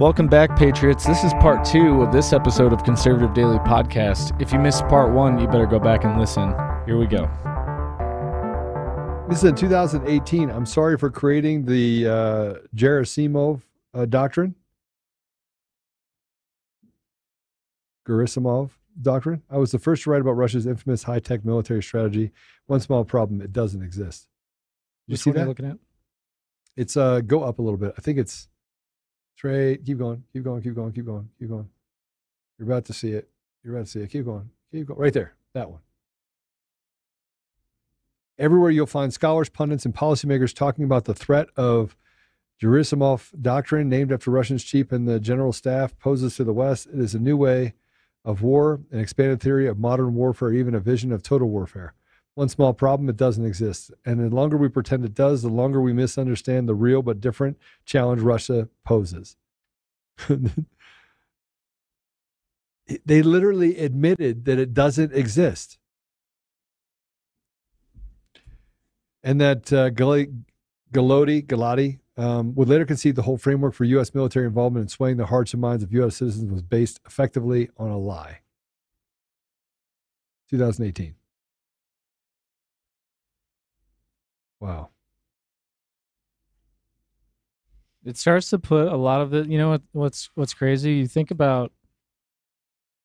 Welcome back, Patriots. This is part two of this episode of Conservative Daily Podcast. If you missed part one, you better go back and listen. Here we go. This is in 2018. I'm sorry for creating the uh, Gerasimov uh, doctrine. Gerasimov doctrine. I was the first to write about Russia's infamous high tech military strategy. One small problem: it doesn't exist. You Which see that? looking at? It's uh go up a little bit. I think it's straight. Keep going. Keep going. Keep going. Keep going. Keep going. You're about to see it. You're about to see it. Keep going. Keep going. Right there. That one. Everywhere you'll find scholars, pundits, and policymakers talking about the threat of Gerasimov doctrine, named after Russian's chief and the general staff, poses to the West. It is a new way of war, an expanded theory of modern warfare, even a vision of total warfare. One small problem, it doesn't exist. And the longer we pretend it does, the longer we misunderstand the real but different challenge Russia poses. they literally admitted that it doesn't exist. And that uh, Gal- Galeotti, Galeotti um, would later concede the whole framework for U.S. military involvement in swaying the hearts and minds of U.S. citizens was based effectively on a lie. 2018. Wow. It starts to put a lot of the You know what, what's what's crazy? You think about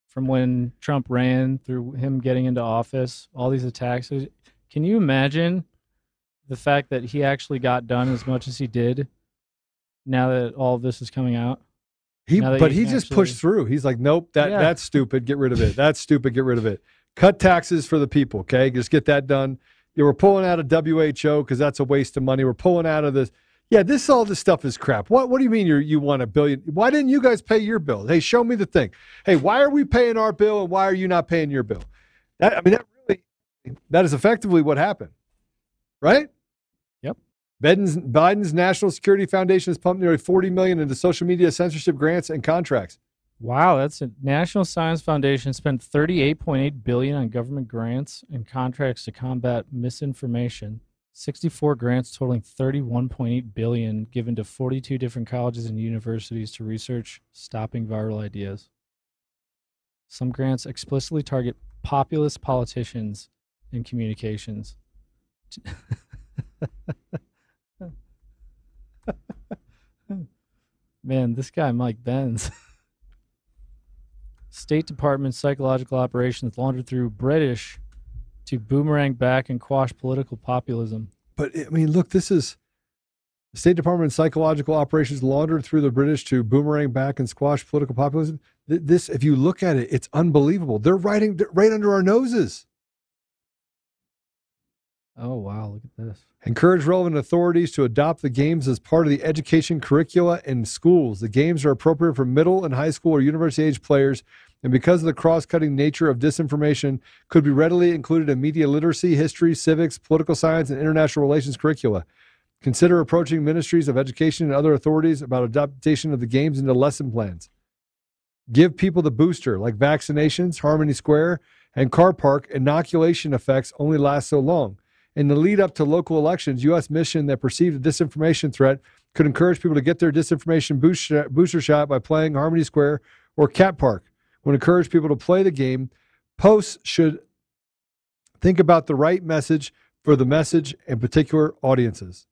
from when Trump ran through him getting into office, all these attacks. Can you imagine the fact that he actually got done as much as he did? Now that all this is coming out, He, but he just actually- pushed through. He's like, nope, that Yeah. that's stupid. Get rid of it. That's stupid. Get rid of it. Cut taxes for the people. Okay, just get that done. Yeah, we're pulling out of WHO because that's a waste of money. We're pulling out of this. Yeah, this all this stuff is crap. What What do you mean you you want a billion? Why didn't you guys pay your bill? Hey, show me the thing. Hey, why are we paying our bill and why are you not paying your bill? That I mean, that really that is effectively what happened, right? Yep. Biden's, Biden's National Security Foundation has pumped nearly 40 million into social media censorship grants and contracts. Wow, that's a National Science Foundation spent 38.8 billion on government grants and contracts to combat misinformation. 64 grants totaling 31.8 billion given to 42 different colleges and universities to research stopping viral ideas. Some grants explicitly target populist politicians in communications. Man, this guy Mike Benz. State Department psychological operations laundered through British to boomerang back and quash political populism. But I mean, look, this is State Department psychological operations laundered through the British to boomerang back and squash political populism. This, if you look at it, it's unbelievable. They're writing right under our noses. Oh wow, look at this. Encourage relevant authorities to adopt the games as part of the education curricula in schools. The games are appropriate for middle and high school or university age players, and because of the cross cutting nature of disinformation, could be readily included in media literacy, history, civics, political science, and international relations curricula. Consider approaching ministries of education and other authorities about adaptation of the games into lesson plans. Give people the booster, like vaccinations, Harmony Square, and Cat Park inoculation effects only last so long. In the lead up to local elections, U.S. mission that perceived a disinformation threat could encourage people to get their disinformation boost, booster shot by playing Harmony Square or Cat Park. Would encourage people to play the game. Posts should think about the right message for the message and particular audiences.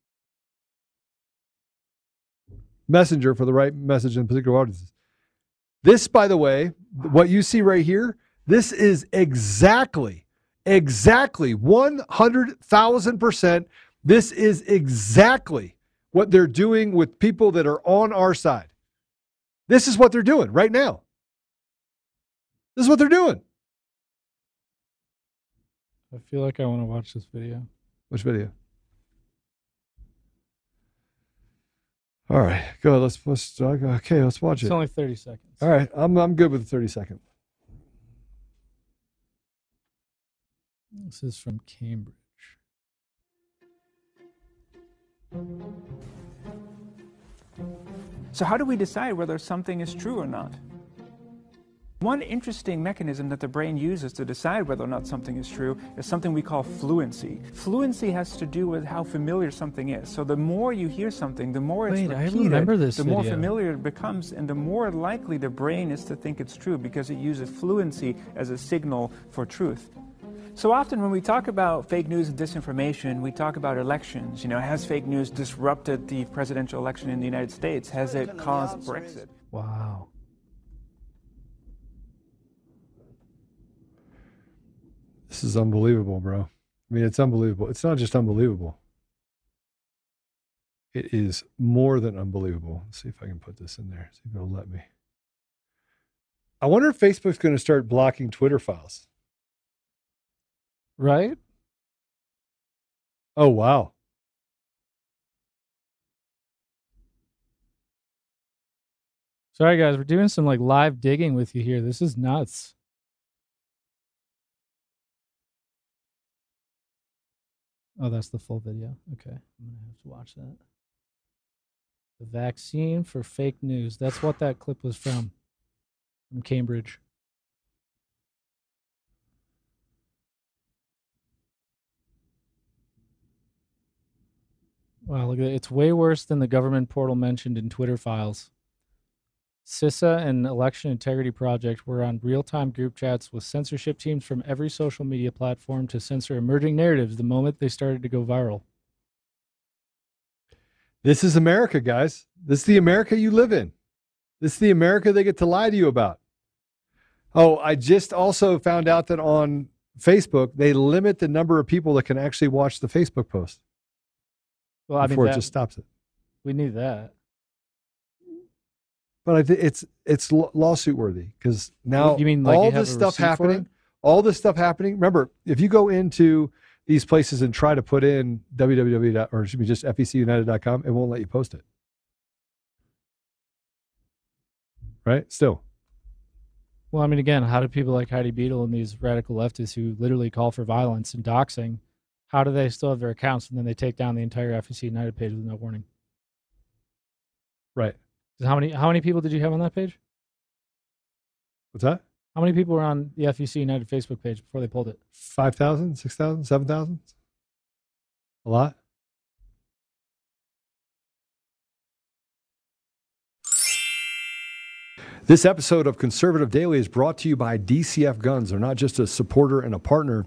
Messenger for the right message and particular audiences. This, by the way, what you see right here, this is exactly, exactly 100,000%. This is exactly what they're doing with people that are on our side. This is what they're doing right now. This is what they're doing. I feel like I want to watch this video. Which video? All right, go. Let's let's okay. Let's watch it. It's it. only 30 seconds. All right, I'm I'm good with the 30 second. This is from Cambridge. So, how do we decide whether something is true or not? One interesting mechanism that the brain uses to decide whether or not something is true is something we call fluency. Fluency has to do with how familiar something is. So the more you hear something, the more it's Wait, I remember this the more familiar it becomes, and the more likely the brain is to think it's true because it uses fluency as a signal for truth. So often when we talk about fake news and disinformation, we talk about elections. You know, has fake news disrupted the presidential election in the United States? Has it caused Brexit? Wow. This is unbelievable, bro. I mean, it's unbelievable. It's not just unbelievable. It is more than unbelievable. Let's see if I can put this in there. See if it'll let me. I wonder if Facebook's going to start blocking Twitter files. Right? Oh, wow. Sorry, guys. We're doing some like live digging with you here. This is nuts. Oh, that's the full video. Okay. I'm going to have to watch that. The vaccine for fake news. That's what that clip was from. From Cambridge. Wow, look at it. It's way worse than the government portal mentioned in Twitter files. CISA and Election Integrity Project were on real time group chats with censorship teams from every social media platform to censor emerging narratives the moment they started to go viral. This is America, guys. This is the America you live in. This is the America they get to lie to you about. Oh, I just also found out that on Facebook, they limit the number of people that can actually watch the Facebook post Well, I mean, before that, it just stops it. we knew that. But I think it's it's law- lawsuit worthy because now You mean like all this stuff happening, all this stuff happening. Remember, if you go into these places and try to put in www or should be just fecunited.com, it won't let you post it. Right? Still. Well, I mean, again, how do people like Heidi Beedle and these radical leftists who literally call for violence and doxing, how do they still have their accounts and then they take down the entire FEC United page with no warning? Right. How many how many people did you have on that page? What's that? How many people were on the FEC United Facebook page before they pulled it? 5,000, 6,000, 7,000? A lot? This episode of Conservative Daily is brought to you by DCF Guns. They're not just a supporter and a partner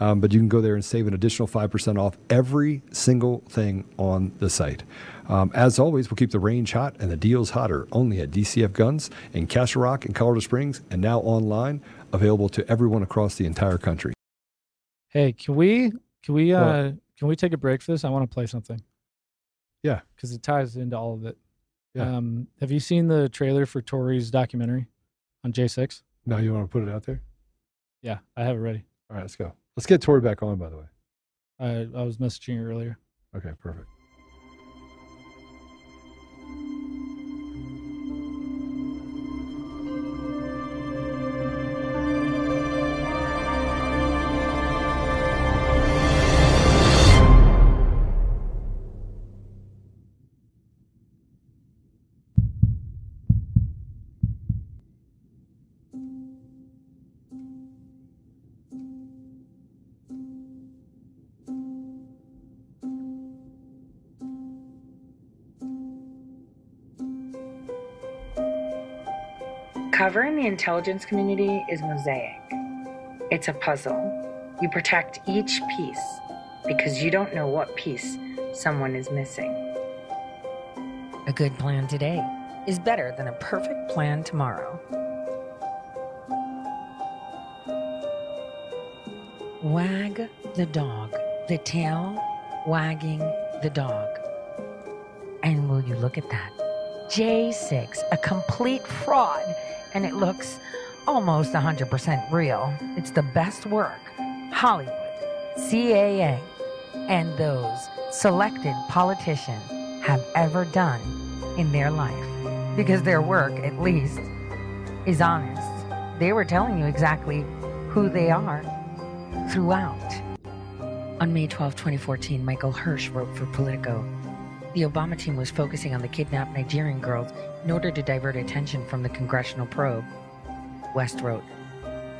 Um, but you can go there and save an additional 5% off every single thing on the site. Um, as always, we'll keep the range hot and the deals hotter only at DCF Guns in Castle Rock and Colorado Springs and now online, available to everyone across the entire country. Hey, can we can we What? uh can we take a break for this? I want to play something. Yeah. Because it ties into all of it. Yeah. Um, have you seen the trailer for Tori's documentary on J6? Now you want to put it out there? Yeah, I have it ready. All right, let's go. Let's get Tori back on, by the way. I I was messaging her earlier. Okay, perfect. Covering the intelligence community is mosaic. It's a puzzle. You protect each piece because you don't know what piece someone is missing. A good plan today is better than a perfect plan tomorrow. Wag the dog, the tail wagging the dog. And will you look at that? J6, a complete fraud, and it looks almost 100% real. It's the best work Hollywood, CAA, and those selected politicians have ever done in their life. Because their work, at least, is honest. They were telling you exactly who they are throughout. On May 12, 2014, Michael Hirsch wrote for Politico. The Obama team was focusing on the kidnapped Nigerian girls in order to divert attention from the congressional probe. West wrote,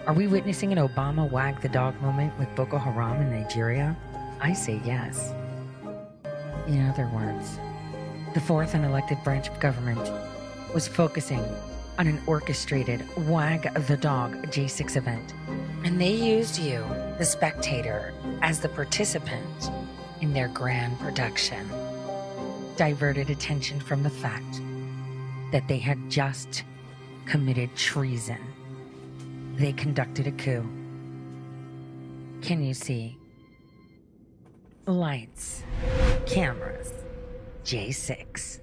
Are we witnessing an Obama wag the dog moment with Boko Haram in Nigeria? I say yes. In other words, the fourth unelected branch of government was focusing on an orchestrated Wag the Dog J6 event. And they used you, the spectator, as the participant in their grand production. Diverted attention from the fact that they had just committed treason. They conducted a coup. Can you see? Lights, cameras, J6.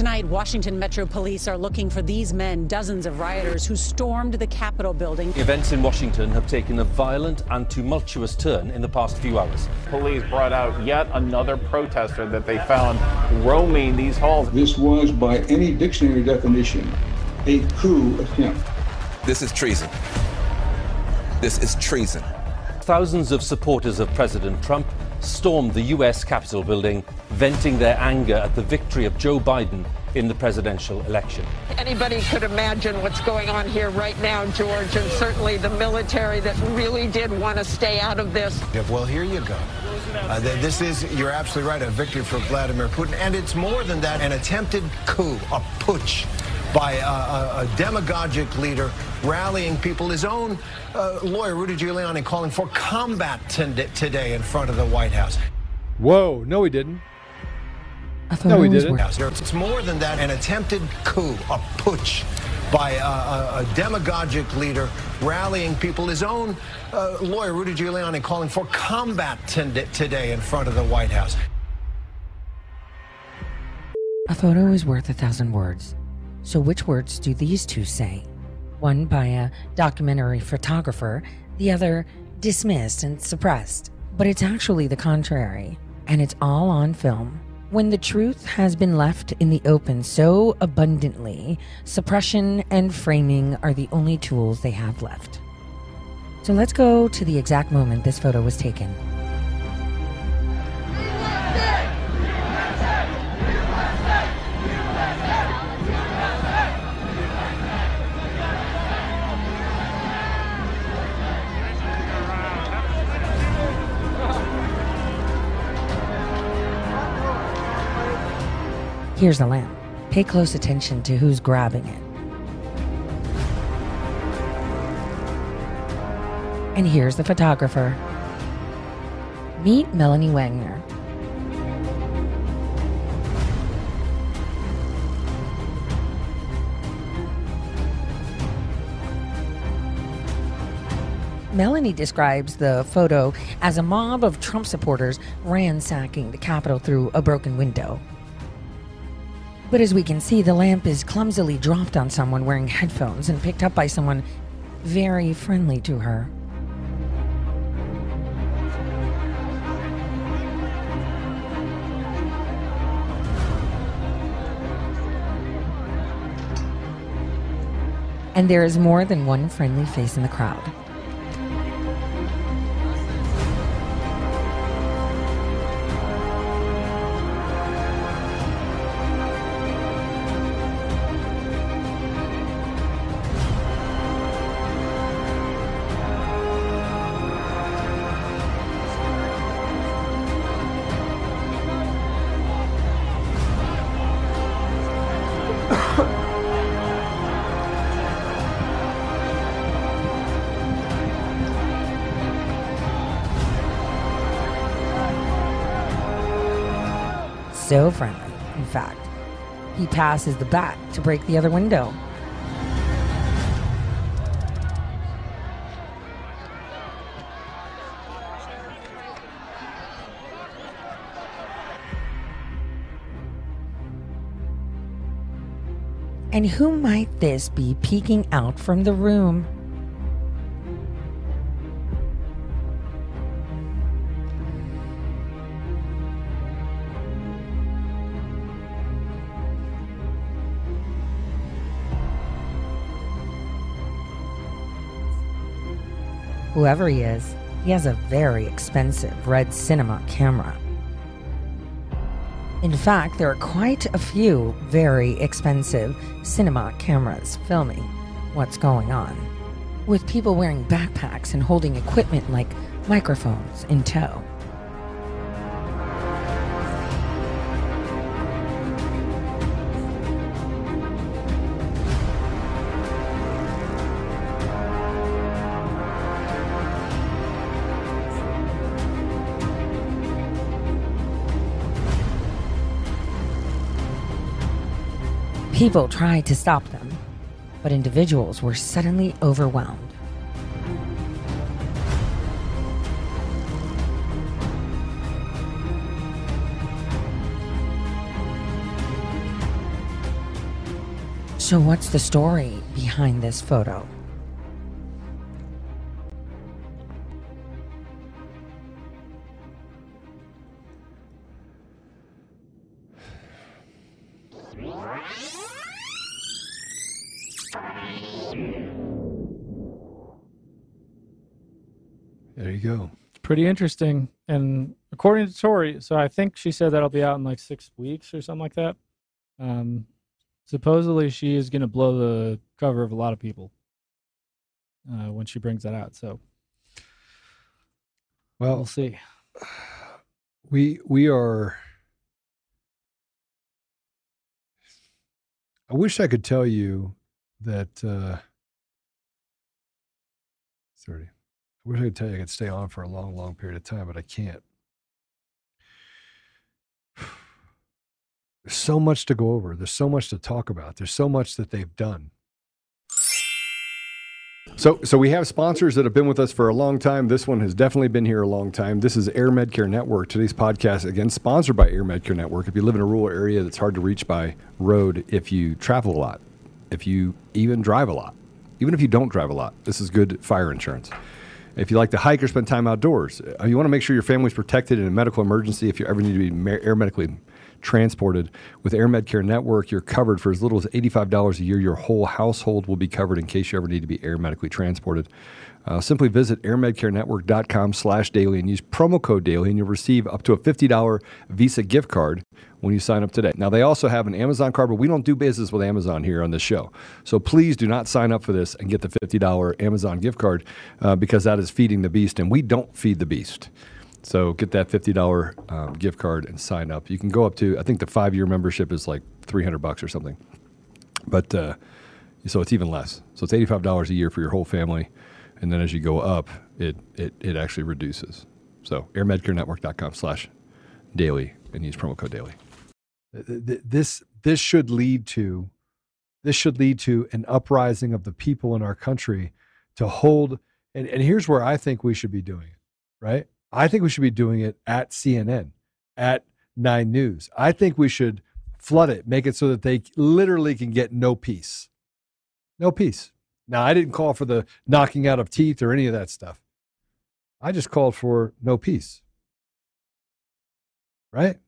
Tonight, Washington Metro Police are looking for these men, dozens of rioters who stormed the Capitol building. Events in Washington have taken a violent and tumultuous turn in the past few hours. Police brought out yet another protester that they found roaming these halls. This was, by any dictionary definition, a coup attempt. This is treason. This is treason. Thousands of supporters of President Trump stormed the U.S. Capitol building, venting their anger at the victory of Joe Biden in the presidential election. Anybody could imagine what's going on here right now, George, and certainly the military that really did want to stay out of this. Well, here you go. Uh, this is, you're absolutely right, a victory for Vladimir Putin. And it's more than that, an attempted coup, a putsch by a, a, a demagogic leader rallying people. His own uh, lawyer, Rudy Giuliani, calling for combat today in front of the White House. Whoa, no, he didn't. No, he didn't. It's more than that, an attempted coup, a putsch by a, a, a, demagogic leader rallying people. His own uh, lawyer, Rudy Giuliani, calling for combat today in front of the White House. A photo is worth a thousand words. So, which words do these two say? One by a documentary photographer, the other dismissed and suppressed. But it's actually the contrary, and it's all on film. When the truth has been left in the open so abundantly, suppression and framing are the only tools they have left. So let's go to the exact moment this photo was taken. Here's the lamp. Pay close attention to who's grabbing it. And here's the photographer. Meet Melanie Wagner. Melanie describes the photo as a mob of Trump supporters ransacking the Capitol through a broken window. But as we can see, the lamp is clumsily dropped on someone wearing headphones and picked up by someone very friendly to her. And there is more than one friendly face in the crowd. So friendly, in fact. He passes the bat to break the other window. And who might this be peeking out from the room? Whoever he is, he has a very expensive red cinema camera. In fact, there are quite a few very expensive cinema cameras filming what's going on, with people wearing backpacks and holding equipment like microphones in tow. People tried to stop them, but individuals were suddenly overwhelmed. So, what's the story behind this photo? You go. Pretty interesting. And according to Tori, so I think she said that'll be out in like six weeks or something like that. Um, supposedly she is going to blow the cover of a lot of people uh, when she brings that out. So Well, we'll see. we we are I wish I could tell you that uh I wish I could tell you I could stay on for a long, long period of time, but I can't. There's so much to go over. There's so much to talk about. There's so much that they've done. So, so we have sponsors that have been with us for a long time. This one has definitely been here a long time. This is Air Medcare Network. Today's podcast, again, sponsored by Air Medcare Network. If you live in a rural area that's hard to reach by road, if you travel a lot, if you even drive a lot, even if you don't drive a lot, this is good fire insurance. If you like to hike or spend time outdoors, uh, you want to make sure your family's protected in a medical emergency. If you ever need to be air medically transported with Air Medcare Network, you're covered for as little as $85 a year. Your whole household will be covered in case you ever need to be air medically transported. Uh, simply visit airmedcarenetwork.com slash daily and use promo code daily and you'll receive up to a $50 Visa gift card when you sign up today. Now, they also have an Amazon card, but we don't do business with Amazon here on this show. So please do not sign up for this and get the $50 Amazon gift card uh, because that is feeding the beast, and we don't feed the beast. So get that $50 um, gift card and sign up. You can go up to, I think the five year membership is like 300 bucks or something. But uh, so it's even less. So it's $85 a year for your whole family. And then as you go up, it, it, it actually reduces. So airmedcarenetwork.com slash daily and use promo code daily. Th- th- This, this should lead to, this should lead to an uprising of the people in our country to hold. And, and here's where I think we should be doing it, right? I think we should be doing it at CNN, at Nine News. I think we should flood it, make it so that they literally can get no peace. No peace. Now, I didn't call for the knocking out of teeth or any of that stuff. I just called for no peace. Right?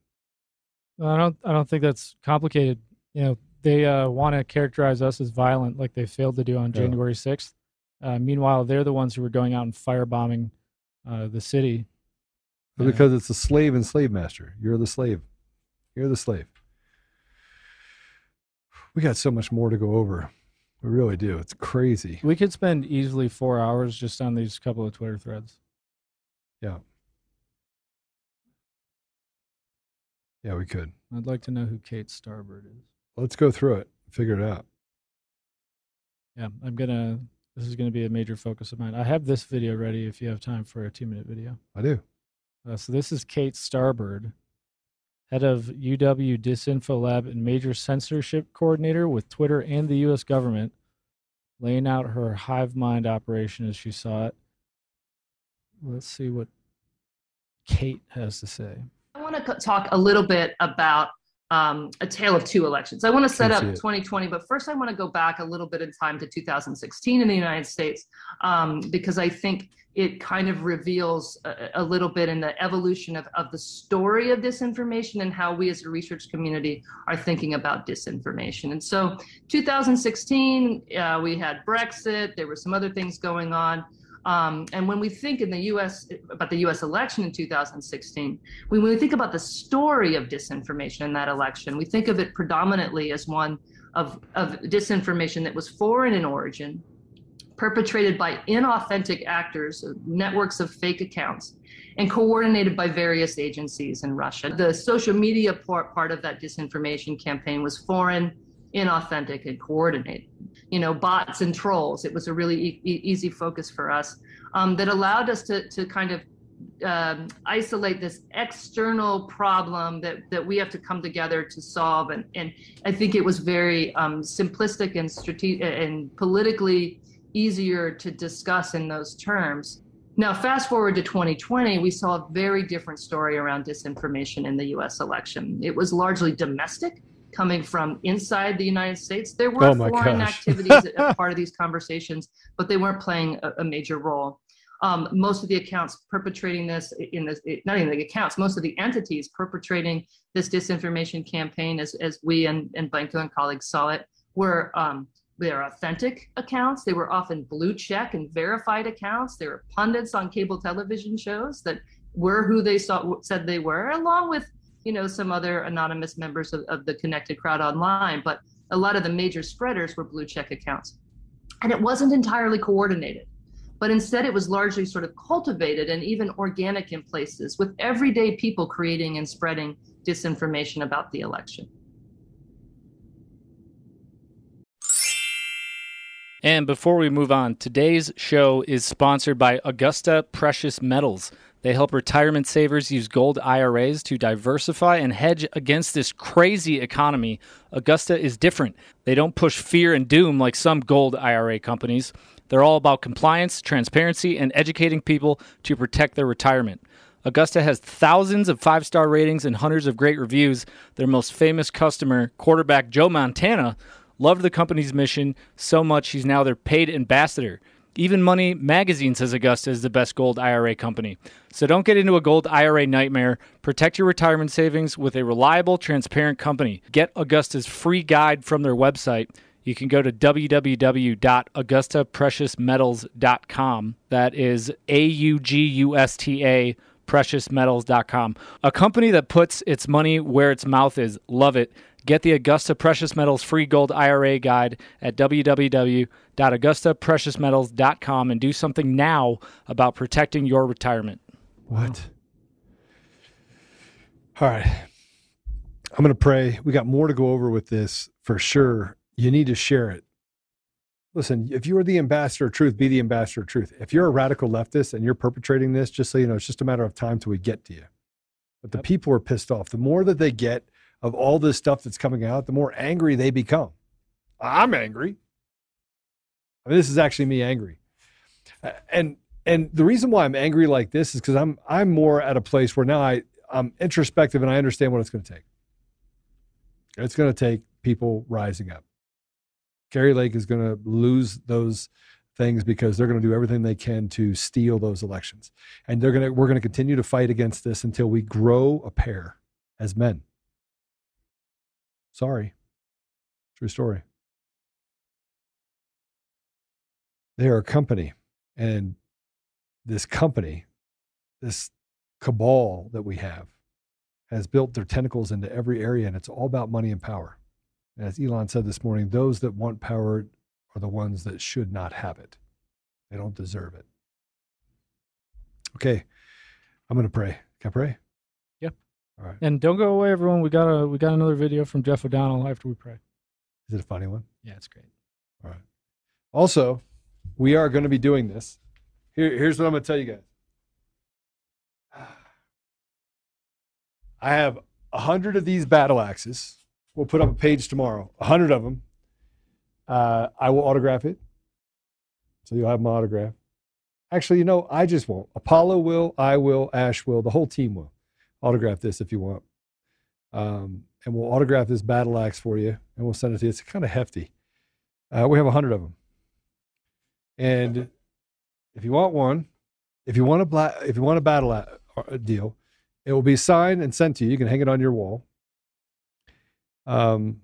I don't. I don't think that's complicated. You know, they uh, want to characterize us as violent, like they failed to do on Yeah. January sixth. Uh, meanwhile, they're the ones who were going out and firebombing uh, the city. Because it's a slave and slave master. You're the slave. You're the slave. We got so much more to go over. We really do. It's crazy. We could spend easily four hours just on these couple of Twitter threads. Yeah. Yeah, we could. I'd like to know who Kate Starbird is. Let's go through it. Figure it out. Yeah, I'm gonna. This is gonna be a major focus of mine. I have this video ready if you have time for a two minute video. I do. Uh, so this is Kate Starbird head of UW Disinfo Lab and major censorship coordinator with Twitter and the U.S. government, laying out her hive mind operation as she saw it. Let's see what Kate has to say. Want to talk a little bit about um, a tale of two elections. I want to set up 2020, but first I want to go back a little bit in time to 2016 in the United States um, because I think it kind of reveals a, a, little bit in the evolution of, of the story of disinformation and how we as a research community are thinking about disinformation. And so 2016, uh, we had Brexit, there were some other things going on. Um, and when we think in the U.S. about the U.S. election in 2016, when we think about the story of disinformation in that election, we think of it predominantly as one of, of disinformation that was foreign in origin, perpetrated by inauthentic actors, networks of fake accounts, and coordinated by various agencies in Russia. The social media part, part of that disinformation campaign was foreign, inauthentic, and coordinated you know, bots and trolls. It was a really e- easy focus for us um, that allowed us to, to kind of um, isolate this external problem that, that we have to come together to solve. And, and I think it was very um, simplistic and strategic and politically easier to discuss in those terms. Now, fast forward to 2020, we saw a very different story around disinformation in the US election. It was largely domestic coming from inside the United States. There were oh foreign gosh. activities as part of these conversations, but they weren't playing a, a major role. Um, most of the accounts perpetrating this in this, not even the accounts, most of the entities perpetrating this disinformation campaign, as, as we and, and Benkler and colleagues saw it, were um, they're authentic accounts. They were often blue check and verified accounts. They were pundits on cable television shows that were who they saw, said they were, along with you know, some other anonymous members of, of the connected crowd online, but a lot of the major spreaders were blue check accounts. And it wasn't entirely coordinated, but instead it was largely sort of cultivated and even organic in places with everyday people creating and spreading disinformation about the election. And before we move on, today's show is sponsored by Augusta Precious Metals. They help retirement savers use gold IRAs to diversify and hedge against this crazy economy. Augusta is different. They don't push fear and doom like some gold IRA companies. They're all about compliance, transparency, and educating people to protect their retirement. Augusta has thousands of five star ratings and hundreds of great reviews. Their most famous customer, quarterback Joe Montana, loved the company's mission so much he's now their paid ambassador. Even Money Magazine says Augusta is the best gold IRA company. So don't get into a gold IRA nightmare. Protect your retirement savings with a reliable, transparent company. Get Augusta's free guide from their website. You can go to www.augustapreciousmetals.com. That is A U G U S T A preciousmetals.com. A company that puts its money where its mouth is. Love it. Get the Augusta Precious Metals free gold IRA guide at www.augustapreciousmetals.com and do something now about protecting your retirement. What? All right. I'm going to pray. We got more to go over with this for sure. You need to share it. Listen, if you are the ambassador of truth, be the ambassador of truth. If you're a radical leftist and you're perpetrating this, just so you know, it's just a matter of time till we get to you. But the people are pissed off. The more that they get, of all this stuff that's coming out, the more angry they become. I'm angry. I mean, this is actually me angry. Uh, and and the reason why I'm angry like this is because I'm I'm more at a place where now I I'm introspective and I understand what it's going to take. It's going to take people rising up. Kari Lake is going to lose those things because they're going to do everything they can to steal those elections, and they're going to we're going to continue to fight against this until we grow a pair as men. Sorry. True story. They are a company, and this company, this cabal that we have, has built their tentacles into every area, and it's all about money and power. And as Elon said this morning, those that want power are the ones that should not have it. They don't deserve it. Okay, I'm going to pray. Can I pray? All right. And don't go away, everyone. We got a we got another video from Jeff O'Donnell after we pray. Is it a funny one? Yeah, it's great. All right. Also, we are going to be doing this. Here, here's what I'm going to tell you guys. I have a hundred of these battle axes. We'll put up a page tomorrow. A hundred of them. Uh, I will autograph it, so you'll have my autograph. Actually, you know, I just won't. Apollo will, I will, Ash will, the whole team will autograph this if you want. Um, and we'll autograph this battle axe for you, and we'll send it to you. It's kind of hefty. Uh, we have a hundred of them, and if you want one, if you want a black, if you want a battle a, a deal, it will be signed and sent to you. You can hang it on your wall. Um,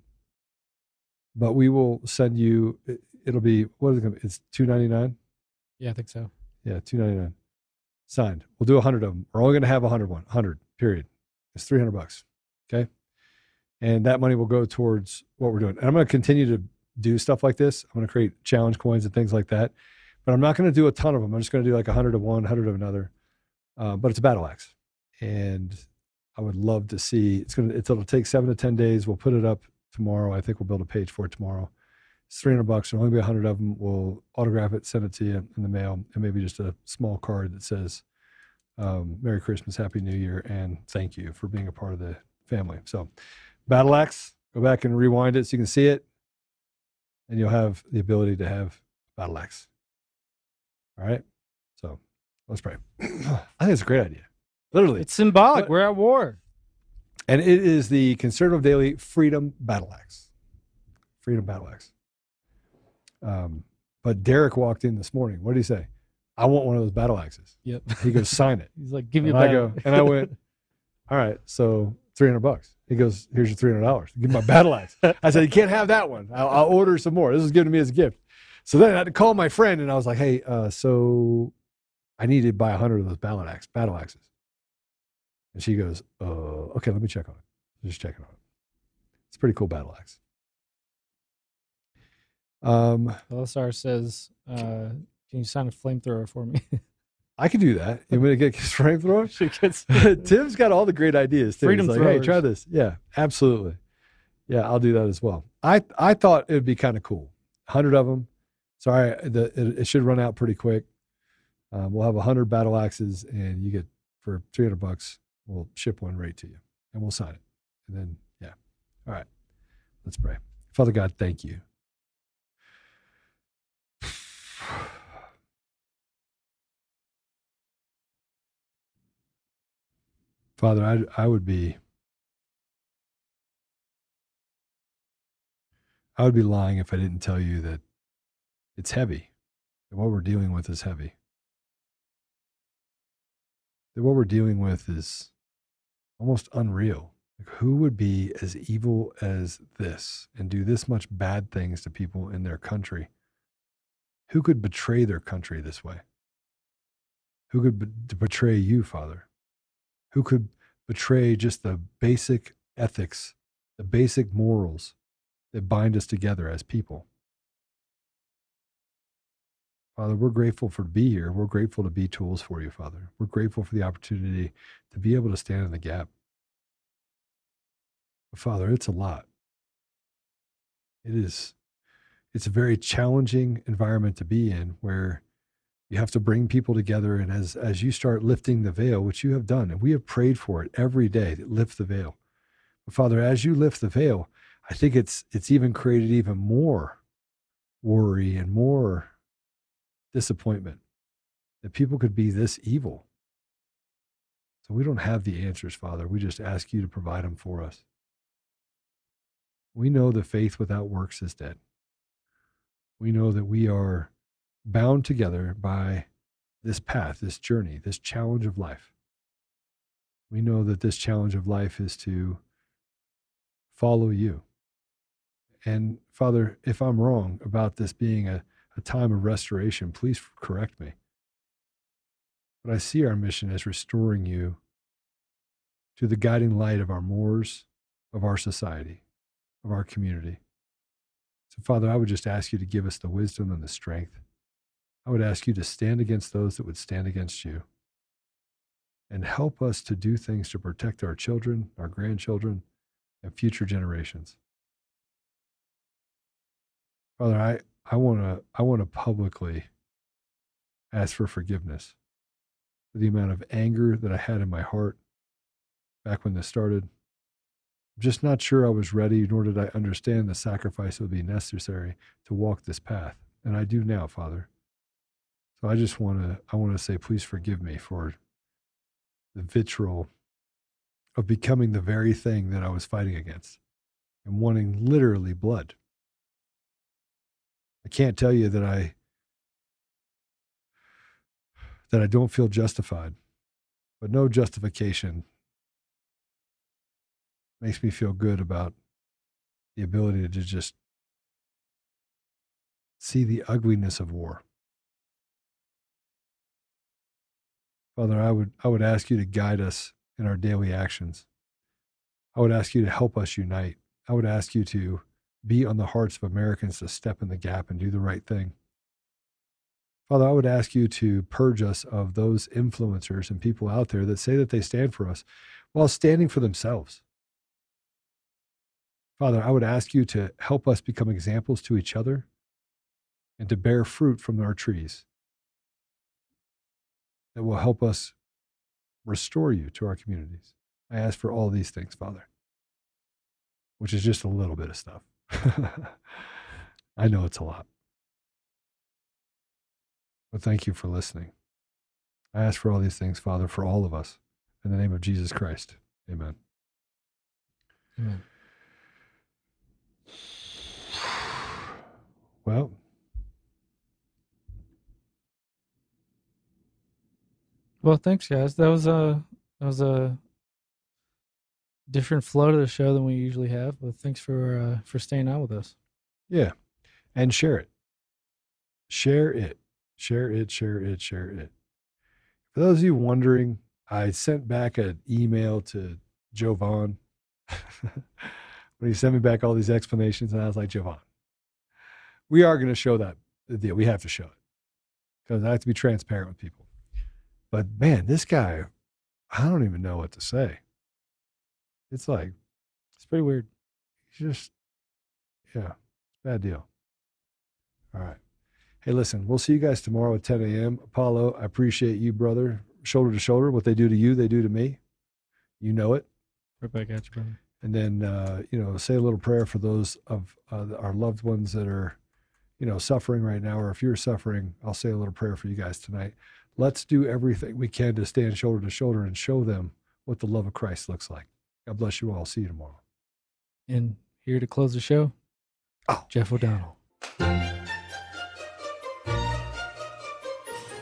but we will send you. It, will be what is it? Gonna be? It's two ninety nine. Yeah, I think so. Yeah, two ninety nine. Signed. We'll do a hundred of them. We're only going to have a hundred one. Hundred. Period. It's three hundred bucks. Okay. And that money will go towards what we're doing. And I'm going to continue to do stuff like this. I'm going to create challenge coins and things like that. But I'm not going to do a ton of them. I'm just going to do like a hundred of one, one, hundred of another. Uh, but it's a battle axe, and I would love to see. It's going to. It'll take seven to ten days. We'll put it up tomorrow. I think we'll build a page for it tomorrow. It's 300 bucks. There'll only be 100 of them. We'll autograph it, send it to you in the mail, and maybe just a small card that says, um, Merry Christmas, Happy New Year, and thank you for being a part of the family. So, Battle Axe, go back and rewind it so you can see it, and you'll have the ability to have Battle Axe. All right. So, let's pray. I think it's a great idea. Literally. It's symbolic. But, We're at war. And it is the Conservative Daily Freedom Battle Axe. Freedom Battle Axe. Um, but Derek walked in this morning. What did he say? I want one of those battle axes. Yep. He goes, sign it. He's like, give me and I go, and I went, all right, so 300 bucks. He goes, here's your $300. Give me my battle axe. I said, you can't have that one. I'll, I'll, order some more. This was given to me as a gift. So then I had to call my friend and I was like, hey, uh, so I need to buy 100 of those battle, axe, battle axes. And she goes, uh, okay, let me check on it. Just checking on it. It's a pretty cool battle axe. Um, LSR says, uh, "Can you sign a flamethrower for me?" I can do that. You want to get a flamethrower? she gets Tim's got all the great ideas. Too. Freedom like, Hey, try this. Yeah, absolutely. Yeah, I'll do that as well. I I thought it would be kind of cool. Hundred of them. Sorry, the, it, it, should run out pretty quick. Um, we'll have hundred battle axes, and you get for three hundred bucks. We'll ship one right to you, and we'll sign it. And then, yeah. All right. Let's pray. Father God, thank you Father, I, I would be I would be lying if I didn't tell you that it's heavy. That what we're dealing with is heavy. That what we're dealing with is almost unreal. Like who would be as evil as this and do this much bad things to people in their country? Who could betray their country this way? Who could be- betray you, Father? Who could betray just the basic ethics, the basic morals that bind us together as people. Father, we're grateful for to be here. We're grateful to be tools for you, Father. We're grateful for the opportunity to be able to stand in the gap. But Father, it's a lot. It is it's a very challenging environment to be in where you have to bring people together. And as, as you start lifting the veil, which you have done, and we have prayed for it every day to lift the veil. But Father, as you lift the veil, I think it's, it's even created even more worry and more disappointment that people could be this evil. So we don't have the answers, Father. We just ask you to provide them for us. We know that faith without works is dead. We know that we are bound together by this path, this journey, this challenge of life. We know that this challenge of life is to follow you. And Father, if I'm wrong about this being a, a time of restoration, please correct me. But I see our mission as restoring you to the guiding light of our mores, of our society, of our community. So, Father, I would just ask you to give us the wisdom and the strength I would ask you to stand against those that would stand against you and help us to do things to protect our children, our grandchildren, and future generations. Father, I, I want to I want to publicly ask for forgiveness for the amount of anger that I had in my heart back when this started, I'm just not sure I was ready, nor did I understand the sacrifice that would be necessary to walk this path. And I do now, Father. So I just want to I want to say please forgive me for the vitriol of becoming the very thing that I was fighting against and wanting literally blood. I can't tell you that I that I don't feel justified, but no justification makes me feel good about the ability to just see the ugliness of war. Father, I would I would ask you to guide us in our daily actions. I would ask you to help us unite. I would ask you to be on the hearts of Americans to step in the gap and do the right thing. Father, I would ask you to purge us of those influencers and people out there that say that they stand for us while standing for themselves. Father, I would ask you to help us become examples to each other and to bear fruit from our trees that will help us restore you to our communities. I ask for all these things, Father, which is just a little bit of stuff. I know it's a lot. But thank you for listening. I ask for all these things, Father, for all of us. In the name of Jesus Christ. Amen. Amen. Well, Well, thanks, guys. That was a that was a different flow to the show than we usually have. But thanks for uh, for staying on with us. yeah. And share it. Share it. Share it. Share it. Share it. For those of you wondering, I sent back an email to Jovan when he sent me back all these explanations, and I was like, Jovan, we are going to show that deal. We have to show it because I have to be transparent with people. But man, this guy, I don't even know what to say. It's like, It's pretty weird. he's just, yeah, bad deal. All right. Hey, listen, we'll see you guys tomorrow at 10 a.m. Apollo, I appreciate you, brother. Shoulder to shoulder. What they do to you, they do to me. You know it. Right back at you, brother. And then, uh, you know, say a little prayer for those of uh, our loved ones that are, you know, suffering right now. Or if you're suffering, I'll say a little prayer for you guys tonight. Let's do everything we can to stand shoulder to shoulder and show them what the love of Christ looks like. God bless you all. See you tomorrow. And here to close the show, oh. Jeff O'Donnell.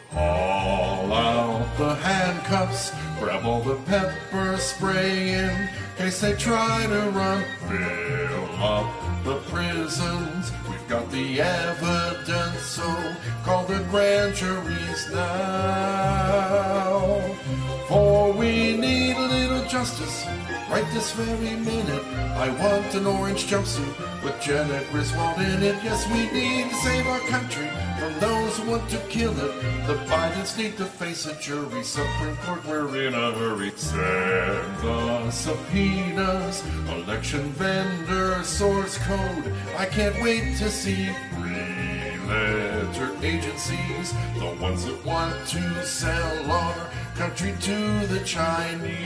Haul out the handcuffs, grab all the pepper spray in case they try to run. Fill up the prisons, we've got the evidence, so call the grand juries now. For we need justice right this very minute. I want an orange jumpsuit with Janet Griswold in it. Yes, we need to save our country from those who want to kill it. The Bidens need to face a jury. Supreme Court, we're in a hurry. Send the subpoenas, election vendor, source code. I can't wait to see ledger agencies, the ones that want to sell our country to the Chinese.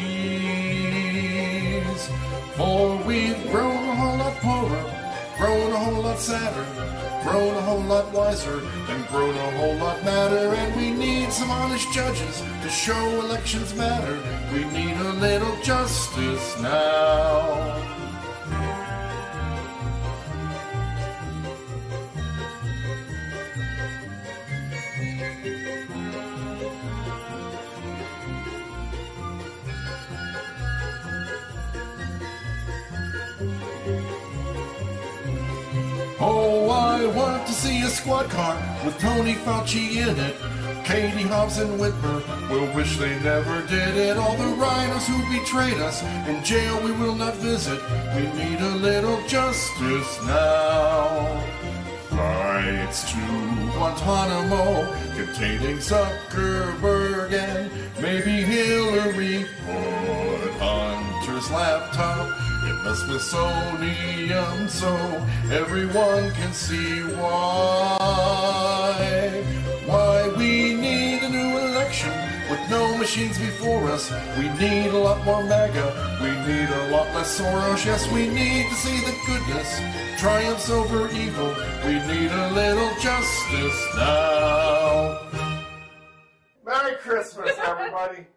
For we've grown a whole lot poorer, grown a whole lot sadder, grown a whole lot wiser, and grown a whole lot madder. And we need some honest judges to show elections matter. We need a little justice now. Squad car with Tony Fauci in it. Katie Hobbs and Whitmer will wish they never did it. All the RINOs who betrayed us in jail we will not visit. We need a little justice now. Flights to Guantanamo containing Zuckerberg and maybe Hillary put Hunter's laptop the Smithsonian so everyone can see why. Why we need a new election with no machines before us. We need a lot more MAGA. We need a lot less Soros. Yes, we need to see the goodness triumphs over evil. We need a little justice now. Merry Christmas, everybody.